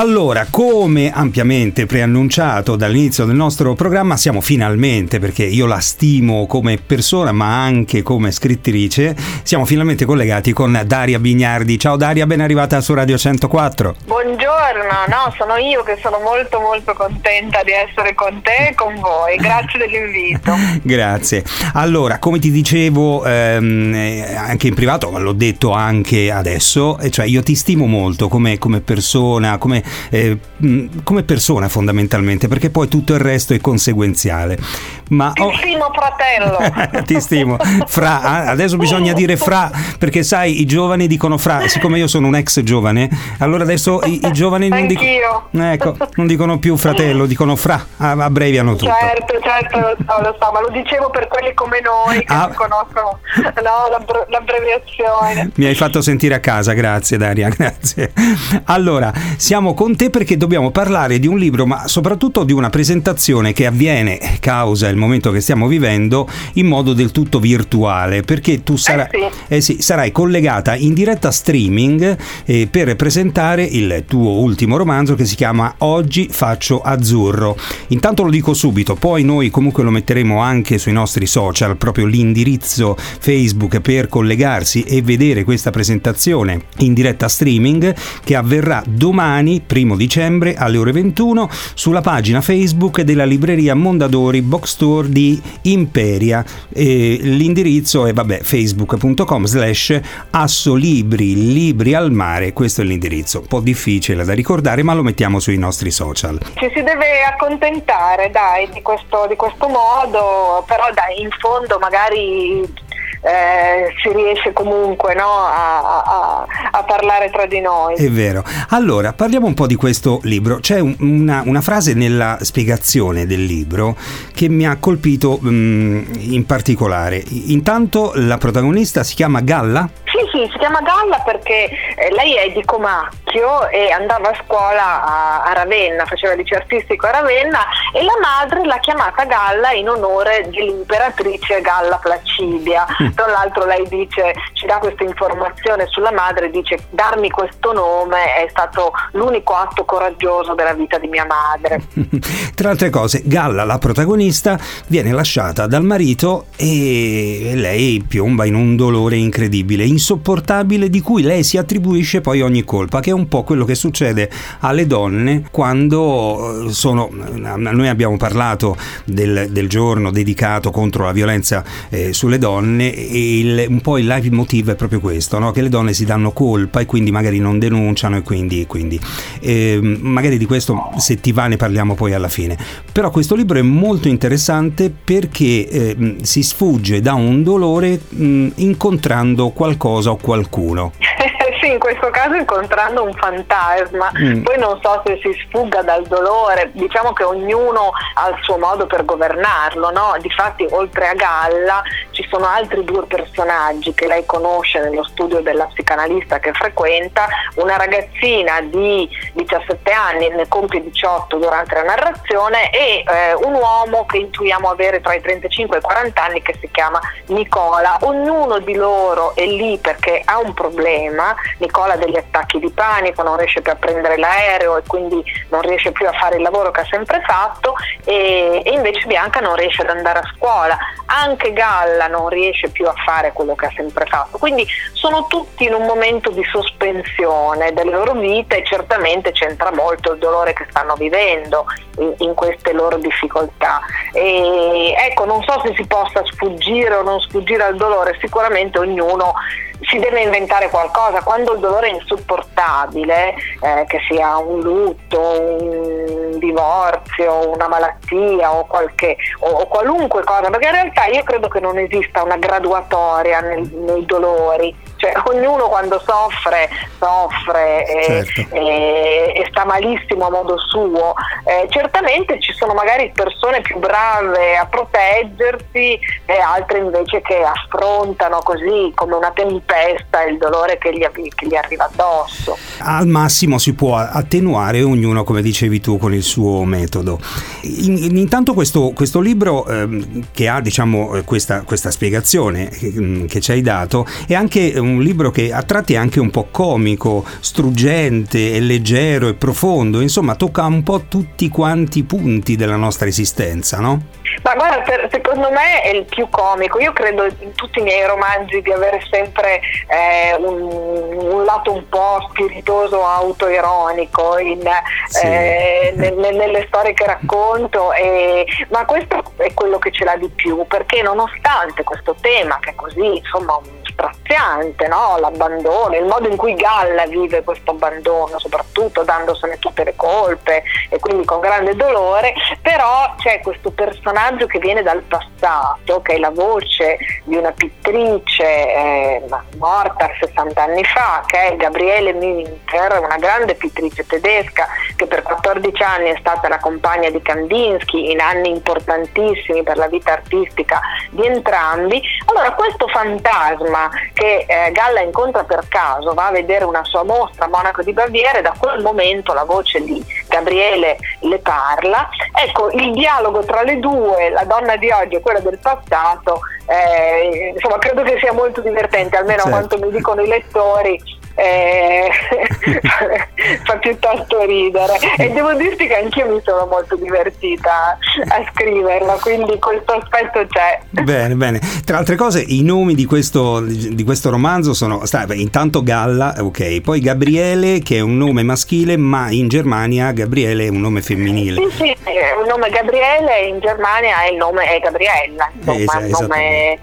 Allora, come ampiamente preannunciato dall'inizio del nostro programma, siamo finalmente, perché io la stimo come persona ma anche come scrittrice, siamo finalmente collegati con Daria Bignardi. Ciao Daria, ben arrivata su Radio 104. Buongiorno, no, sono io che sono molto molto contenta di essere con te e con voi. Grazie dell'invito. Grazie. Allora, come ti dicevo ehm, eh, anche in privato, ma l'ho detto anche adesso, cioè io ti stimo molto come, come persona, come eh, come persona fondamentalmente, perché poi tutto il resto è conseguenziale. Ma, ti stimo fratello. ti stimo. Fra, ah, adesso bisogna dire fra, perché sai, i giovani dicono fra, siccome io sono un ex giovane, allora adesso i, i giovani non, dico, ecco, non, dicono più fratello, dicono fra, abbreviano tutto. Certo, certo, lo so, lo so, ma lo dicevo per quelli come noi che ah. non conoscono no, l'abbreviazione. Mi hai fatto sentire a casa, grazie Daria, grazie. Allora, siamo con te perché dobbiamo parlare di un libro, ma soprattutto di una presentazione che avviene, causa il momento che stiamo vivendo, in modo del tutto virtuale, perché tu sarà, eh sì. Eh sì, sarai collegata in diretta streaming eh, per presentare il tuo ultimo romanzo che si chiama Oggi faccio azzurro. Intanto lo dico subito, poi noi comunque lo metteremo anche sui nostri social, proprio l'indirizzo Facebook per collegarsi e vedere questa presentazione in diretta streaming che avverrà domani primo dicembre, alle ore 21, sulla pagina Facebook della libreria Mondadori Bookstore di Imperia. E l'indirizzo è vabbè, facebook.com slash assolibri, libri al mare, questo è l'indirizzo. Un po' difficile da ricordare, ma lo mettiamo sui nostri social. Ci si deve accontentare, dai, di questo, di questo modo, però dai, in fondo magari eh, si riesce comunque no, a, a, a, parlare tra di noi. È vero. Allora, parliamo un po' di questo libro. C'è un, una, una, frase nella spiegazione del libro che mi ha colpito mh, mm, in particolare. Intanto la protagonista si chiama Galla? Sì, sì, si chiama Galla perché eh, lei è di Comacchio e andava a scuola a, a, Ravenna, faceva liceo artistico a Ravenna e la madre l'ha chiamata Galla in onore dell'imperatrice Galla Placidia. Mm. Tra l'altro lei dice, ci dà questa informazione sulla madre, dice darmi questo nome è stato l'unico atto coraggioso della vita di mia madre. Tra altre cose, Galla, la protagonista, viene lasciata dal marito e lei piomba in un dolore incredibile, insopportabile, di cui lei si attribuisce poi ogni colpa, che è un po' quello che succede alle donne quando eh, sono... Noi abbiamo parlato del, del giorno dedicato contro la violenza eh, sulle donne e il, un po' il live motivo è proprio questo, no? che le donne si danno colpa e quindi magari non denunciano e quindi, quindi eh, magari di questo se ti va ne parliamo poi alla fine. Però questo libro è molto interessante perché eh, si sfugge da un dolore mh, incontrando qualcosa o qualcuno. in questo caso incontrando un fantasma, mm. poi non so se si sfugga dal dolore, diciamo che ognuno ha il suo modo per governarlo, no? Difatti oltre a Galla ci sono altri due personaggi che lei conosce nello studio della psicanalista che frequenta, una ragazzina di 17 anni, ne compie 18 durante la narrazione, e eh, un uomo che intuiamo avere tra i 35 e i 40 anni che si chiama Nicola. Ognuno di loro è lì perché ha un problema Nicola ha degli attacchi di panico, non riesce più a prendere l'aereo e quindi non riesce più a fare il lavoro che ha sempre fatto e, e invece Bianca non riesce ad andare a scuola, anche Galla non riesce più a fare quello che ha sempre fatto, quindi sono tutti in un momento di sospensione delle loro vite e certamente c'entra molto il dolore che stanno vivendo in, in queste loro difficoltà. E, ecco, non so se si possa sfuggire o non sfuggire al dolore, sicuramente ognuno si deve inventare qualcosa, quando il dolore è insopportabile, eh, che sia un lutto, un divorzio, una malattia o, qualche, o, o, qualunque cosa, perché in realtà io credo che non esista una graduatoria nel, nei dolori, cioè ognuno quando soffre, soffre e, certo. e, e sta malissimo a modo suo, eh, certamente ci sono magari persone più brave a proteggersi e altre invece che affrontano così come una tempesta il dolore che gli, che gli arriva addosso. Al massimo si può attenuare ognuno, come dicevi tu, con il suo metodo. In, intanto questo, questo libro ehm, che ha diciamo, questa, questa spiegazione che, che, ci hai dato è anche un un libro che a tratti è anche un po' comico, struggente, è leggero e profondo, insomma tocca un po' tutti quanti i punti della nostra esistenza, no? Ma guarda, per, secondo me è il più comico. Io credo in tutti i miei romanzi di avere sempre eh, un, un, lato un po' spiritoso, autoironico in, sì. eh, nelle, nelle storie che racconto, e, ma questo è quello che ce l'ha di più, perché nonostante questo tema che è così, insomma, un straziante, no? l'abbandono, il modo in cui Galla vive questo abbandono, soprattutto dandosene tutte le colpe e quindi con grande dolore, però c'è questo personaggio che viene dal passato, che è la voce di una pittrice eh, morta 60 anni fa, che è Gabriele Minker, una grande pittrice tedesca che per 14 anni è stata la compagna di Kandinsky in anni importantissimi per la vita artistica di entrambi. Allora questo fantasma che eh, Galla incontra per caso, va a vedere una sua mostra a Monaco di Baviera e da quel momento la voce di Gabriele le parla. Ecco, il dialogo tra le due, la donna di oggi e quella del passato, eh, insomma credo che sia molto divertente, almeno certo. quanto mi dicono i lettori eh, fa piuttosto ridere. E devo dirti che anch'io mi sono molto divertita a scriverla quindi questo aspetto c'è. Bene bene. Tra altre cose i nomi di questo, di questo romanzo sono sta, intanto Galla ok poi Gabriele che è un nome maschile ma in Germania Gabriele è un nome femminile. Sì sì è un nome Gabriele in Germania è il nome è Gabriella insomma es- nome,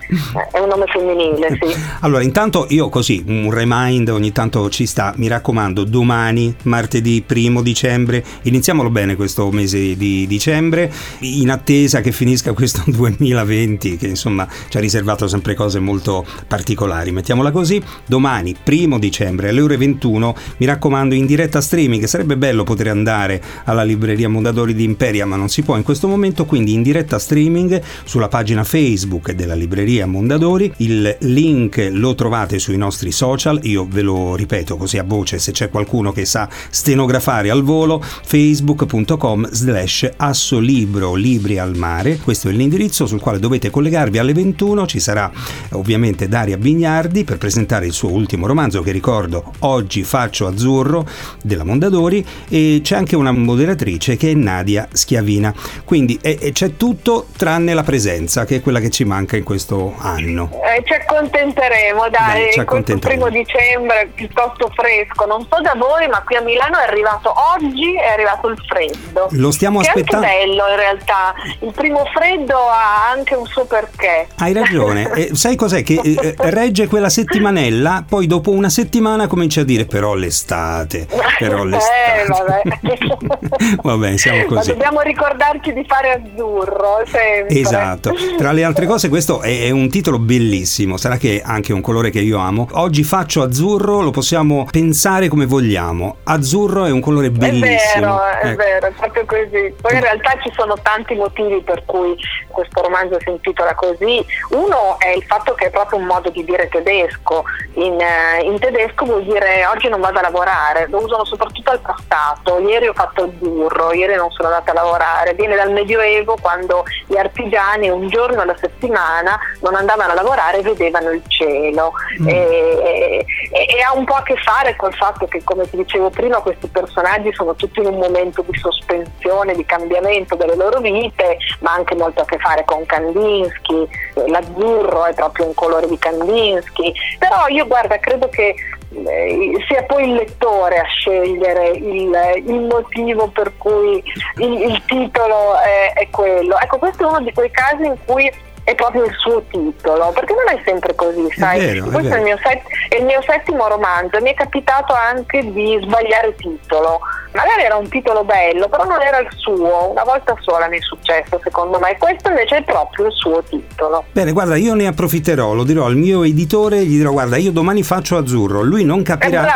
è un nome femminile sì. Allora intanto io così un remind ogni tanto ci sta, mi raccomando, domani, martedì primo dicembre, iniziamolo bene questo mese di dicembre, in attesa che finisca questo 2020 che insomma ci ha riservato sempre cose molto particolari, mettiamola così, domani primo dicembre alle ore 21, mi raccomando in diretta streaming, sarebbe bello poter andare alla libreria Mondadori di Imperia, ma non si può in questo momento, quindi in diretta streaming sulla pagina Facebook della libreria Mondadori, il link lo trovate sui nostri social, io ve lo ripeto così a voce se c'è qualcuno che sa stenografare al volo, facebook.com slash assolibro libri al mare, questo è l'indirizzo sul quale dovete collegarvi alle 21, ci sarà ovviamente Daria Vignardi per presentare il suo ultimo romanzo che ricordo oggi faccio azzurro della Mondadori e c'è anche una moderatrice che è Nadia Schiavina, quindi e, e c'è tutto tranne la presenza che è quella che ci manca in questo anno. Eh, ci accontenteremo dai, Beh, ci accontenteremo. primo dicembre piuttosto fresco. Non so da voi, ma qui a Milano è arrivato oggi, è arrivato il freddo. Lo stiamo aspettando. È anche bello in realtà. Il primo freddo ha anche un suo perché. Hai ragione. e sai cos'è? Che eh, regge quella settimanella, poi dopo una settimana comincia a dire però l'estate. Però eh, l'estate. Eh, vabbè. vabbè, siamo così. Ma dobbiamo ricordarci di fare azzurro sempre. Esatto. Tra le altre cose, questo è, è un titolo bellissimo. Sarà che è anche un colore che io amo. Oggi faccio azzurro, lo possiamo pensare come vogliamo. Azzurro è un colore bellissimo. È vero, è ecco. vero, è proprio così. Poi in realtà ci sono tanti motivi per cui questo romanzo si intitola così. Uno è il fatto che è proprio un modo di dire tedesco. In, eh, in tedesco vuol dire oggi non vado a lavorare, lo usano soprattutto al passato. Ieri ho fatto azzurro, ieri non sono andata a lavorare. Viene dal Medioevo quando gli artigiani un giorno alla settimana non andavano a lavorare e vedevano il cielo. Mm. E, e, e, ha un po' a che fare col fatto che, come ti dicevo prima, questi personaggi sono tutti in un momento di sospensione, di cambiamento delle loro vite, ma anche molto a che fare con Kandinsky, l'azzurro è proprio un colore di Kandinsky, però io guarda, credo che eh, sia poi il lettore a scegliere il, il motivo per cui il, il titolo è, è quello. Ecco, questo è uno di quei casi in cui è proprio il suo titolo, perché non è sempre così, sai? È vero, Questo è, è, il set, è, il mio settimo romanzo, mi è capitato anche di sbagliare titolo. Magari era un titolo bello, però non era il suo, una volta sola mi è successo secondo me. Questo invece è proprio il suo titolo. Bene, guarda, io ne approfitterò, lo dirò al mio editore, gli dirò guarda, io domani faccio azzurro, lui non capirà,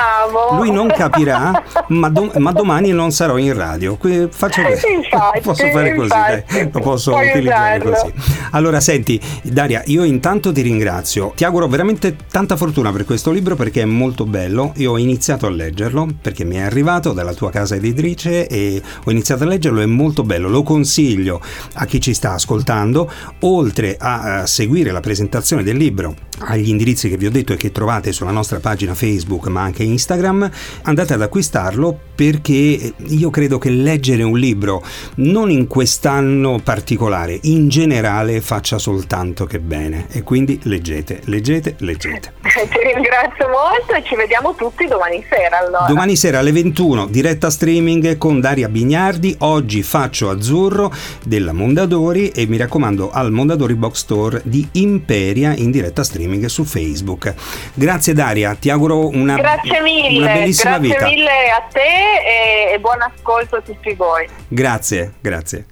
lui non capirà ma, do, ma, domani non sarò in radio. Qui faccio così. Infatti, posso fare così, dai, lo posso utilizzare così. Allora, Senti, Daria, io intanto ti ringrazio. Ti auguro veramente tanta fortuna per questo libro perché è molto bello. Io ho iniziato a leggerlo perché mi è arrivato dalla tua casa casa editrice e ho iniziato a leggerlo, è molto bello, lo consiglio a chi ci sta ascoltando, oltre a, a seguire la presentazione del libro agli indirizzi che vi ho detto e che trovate sulla nostra pagina Facebook ma anche Instagram, andate ad acquistarlo perché io credo che leggere un libro non in quest'anno particolare, in generale faccia soltanto che bene e quindi leggete, leggete, leggete. Ti ringrazio molto e ci vediamo tutti domani sera allora. Domani sera alle 21 diretta streaming con Daria Bignardi, oggi faccio azzurro della Mondadori e mi raccomando al Mondadori Box Store di Imperia in diretta streaming su Facebook. Grazie Daria, ti auguro una, grazie mille, una bellissima grazie vita. Grazie mille a te e, e buon ascolto a tutti voi. Grazie, grazie.